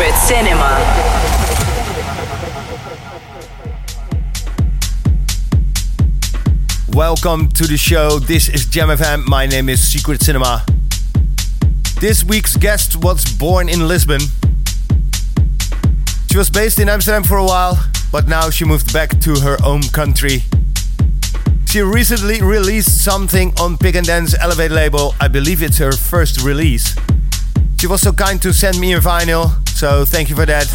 Secret Cinema. Welcome to the show. This is Jam FM. My name is Secret Cinema. This week's guest was born in Lisbon. She was based in Amsterdam for a while, but now she moved back to her home country. She recently released something on Pig & Dan's Elevate label. I believe it's her first release. She was so kind to send me a vinyl, so thank you for that.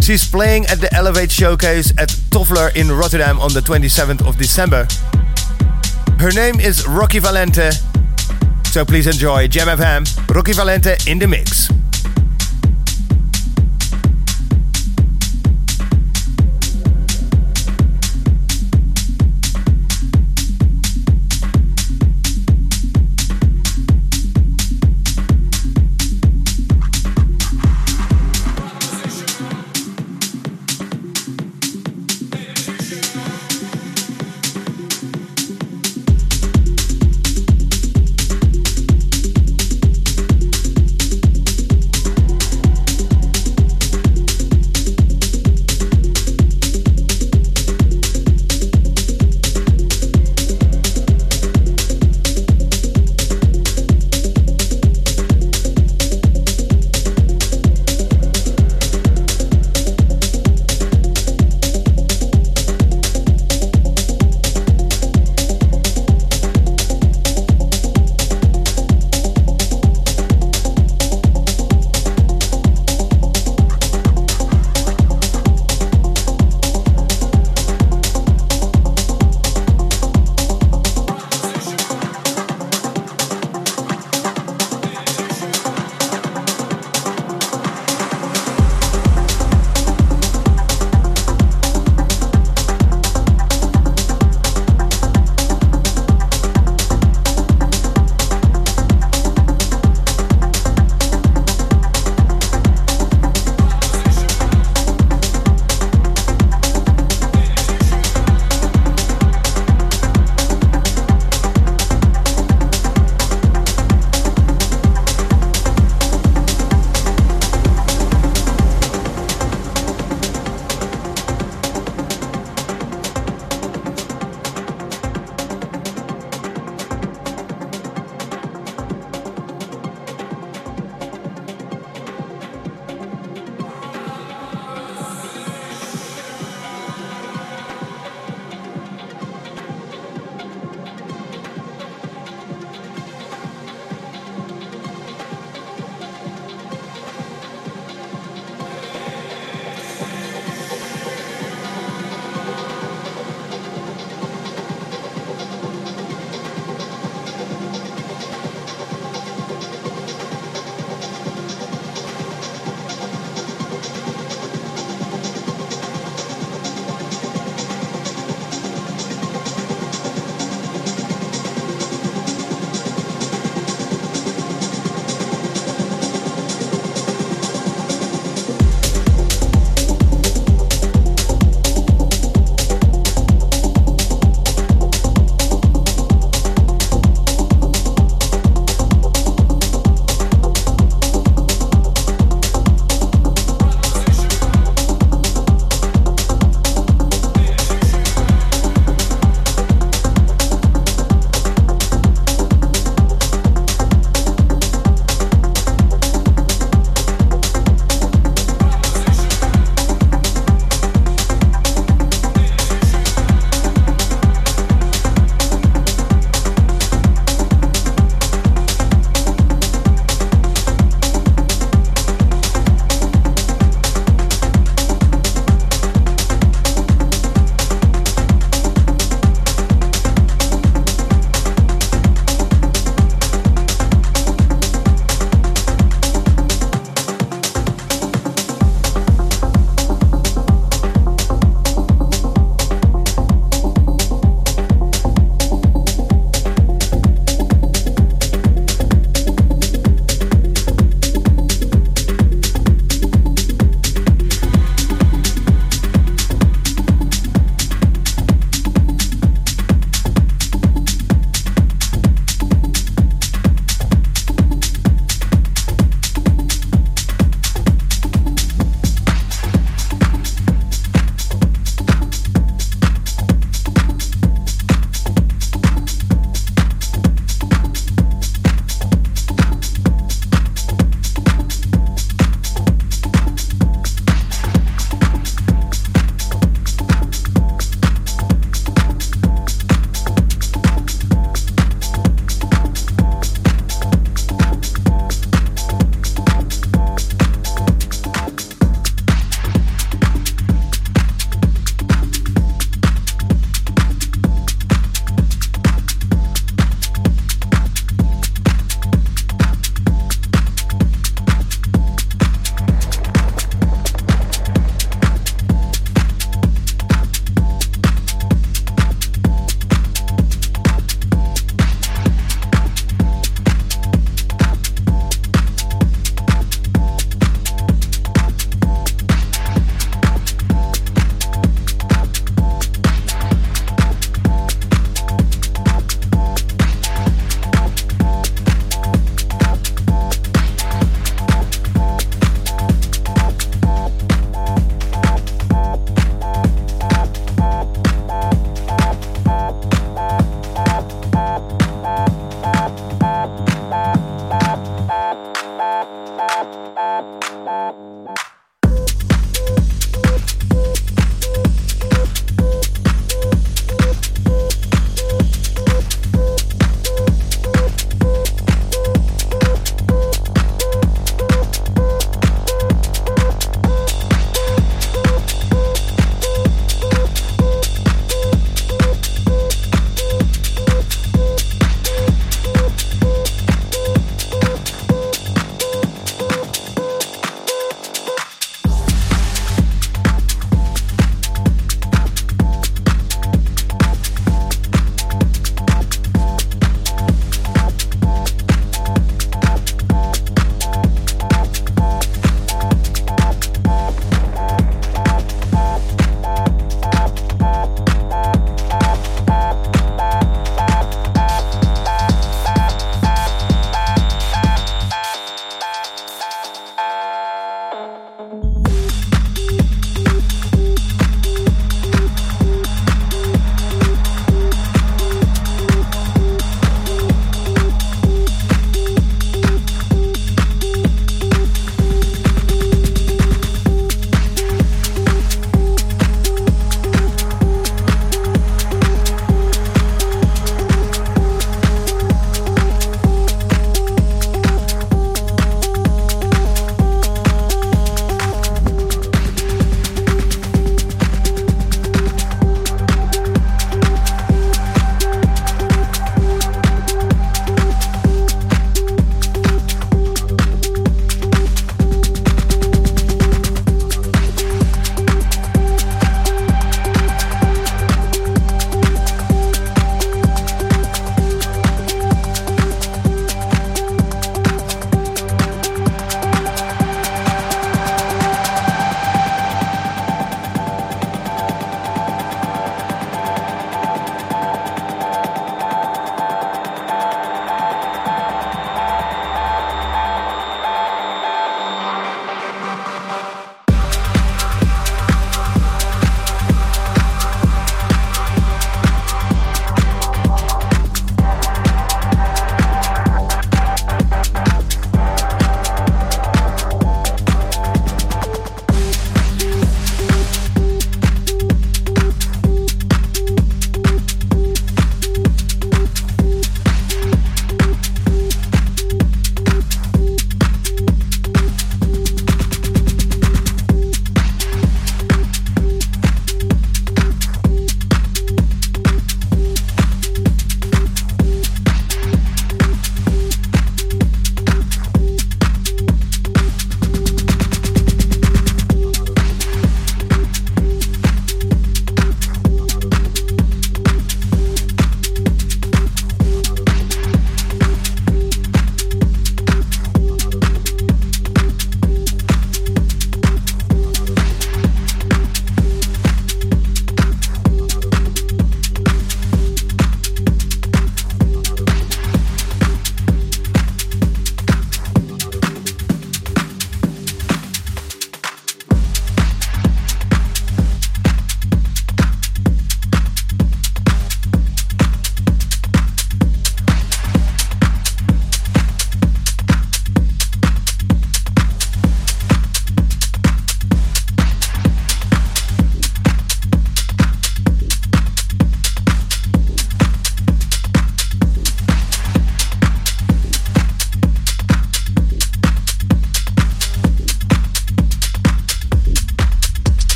She's playing at the Elevate Showcase at Toffler in Rotterdam on the 27th of December. Her name is Rocky Valente, so please enjoy Jam FM, Rocky Valente in the mix.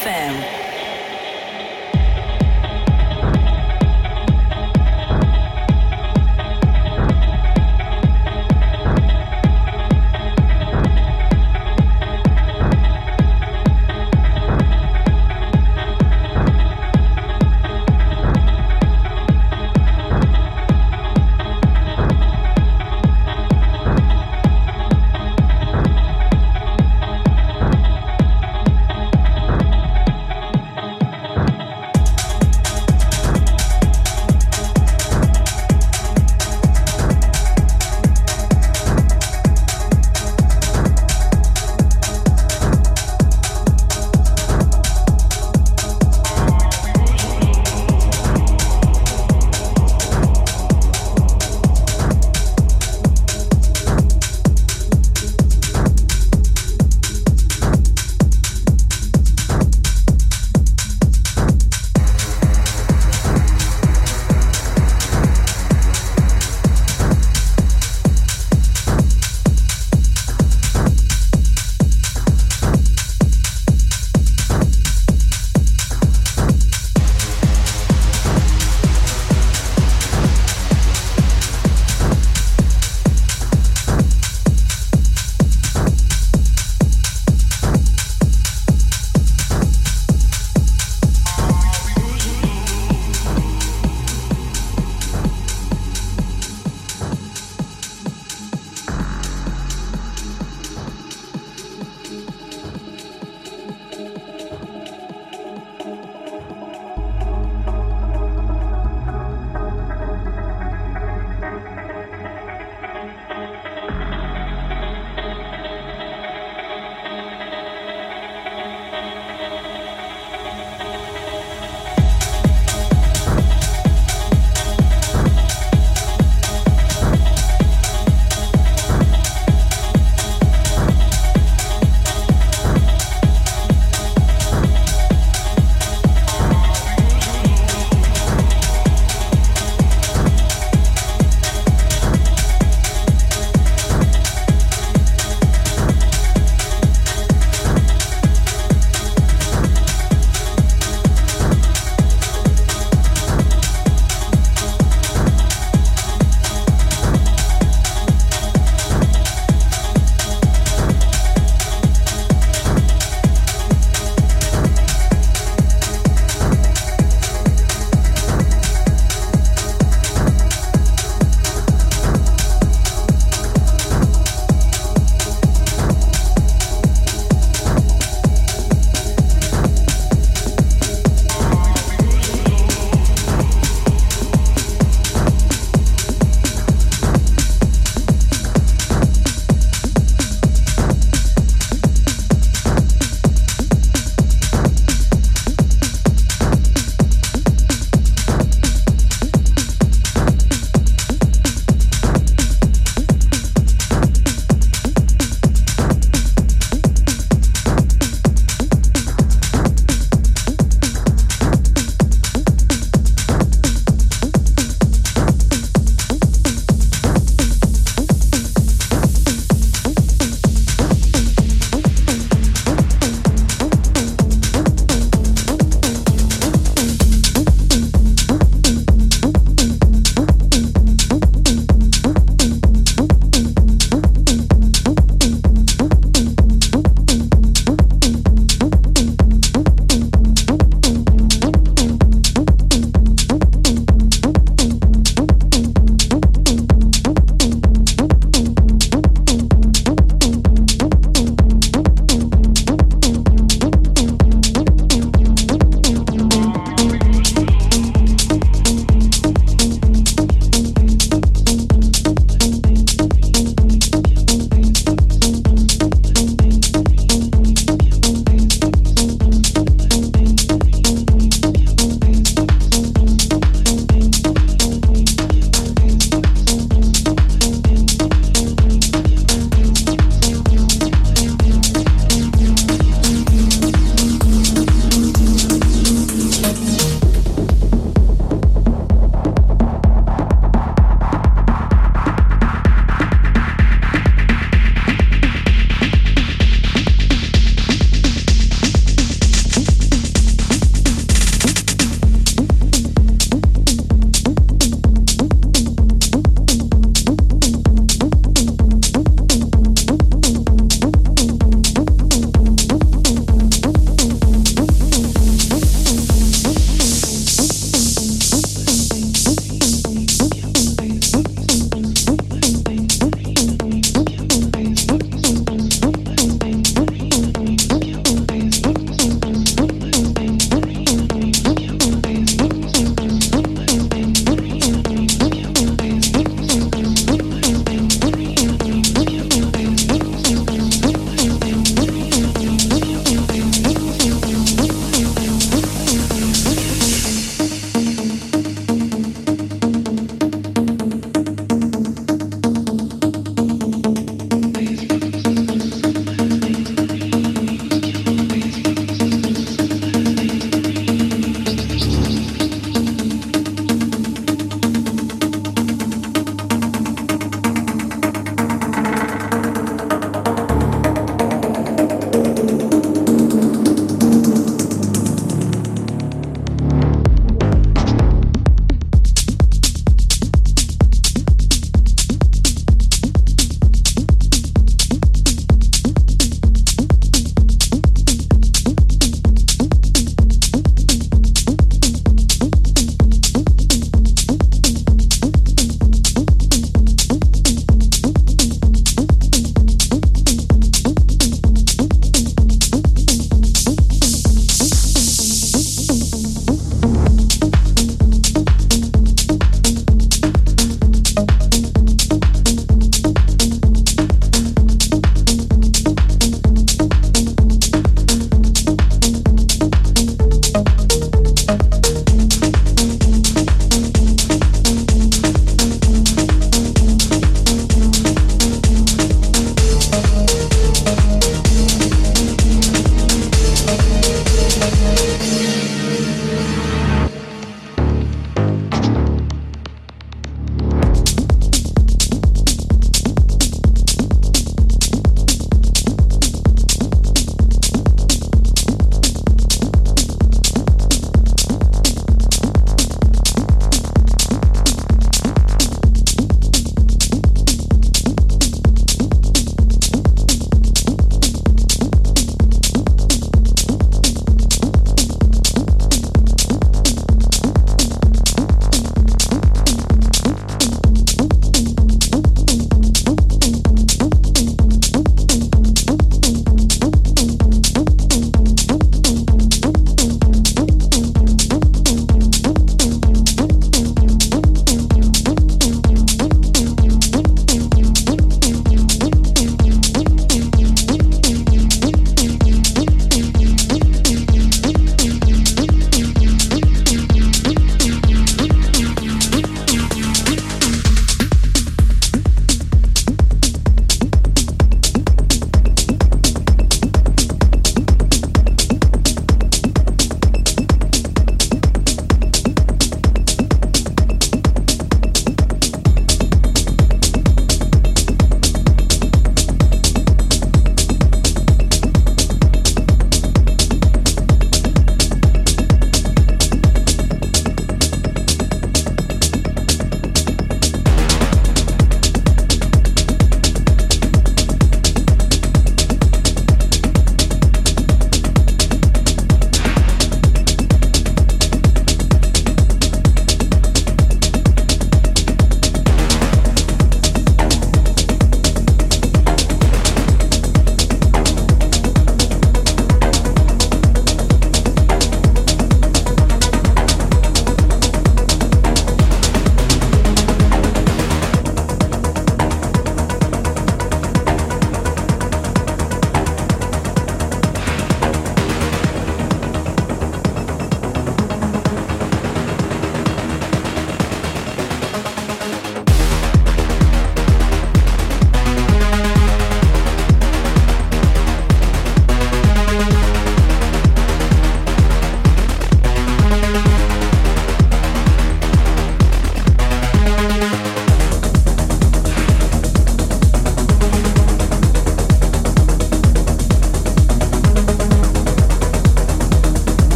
FM.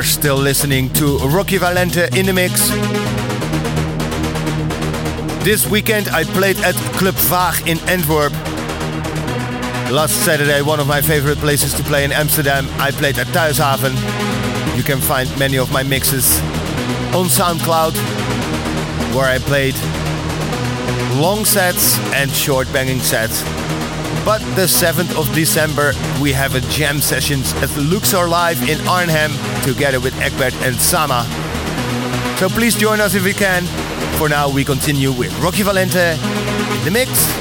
You're still listening to Rocky Valente in the mix. This weekend I played at Club Vaag in Antwerp. Last Saturday, one of my favorite places to play in Amsterdam, I played at Thuishaven. You can find many of my mixes on SoundCloud, where I played long sets and short banging sets. But the 7th of December, we have a jam sessions at Luxor Live in Arnhem together with Egbert and Sama. So please join us if you can. For now, we continue with Rocky Valente in the mix.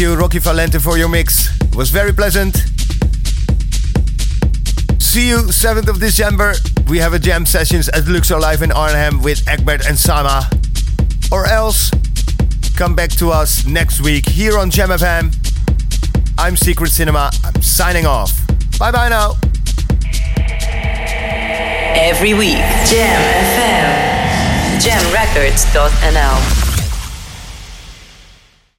You, Rocky Valente, for your mix. It was very pleasant. See you 7th of December. We have a jam sessions at Luxor Live in Arnhem with Egbert and Sama. Or else, come back to us next week here on Gem FM. I'm Secret Cinema. I'm signing off. Bye bye now. Every week, Gem FM. Gemrecords.nl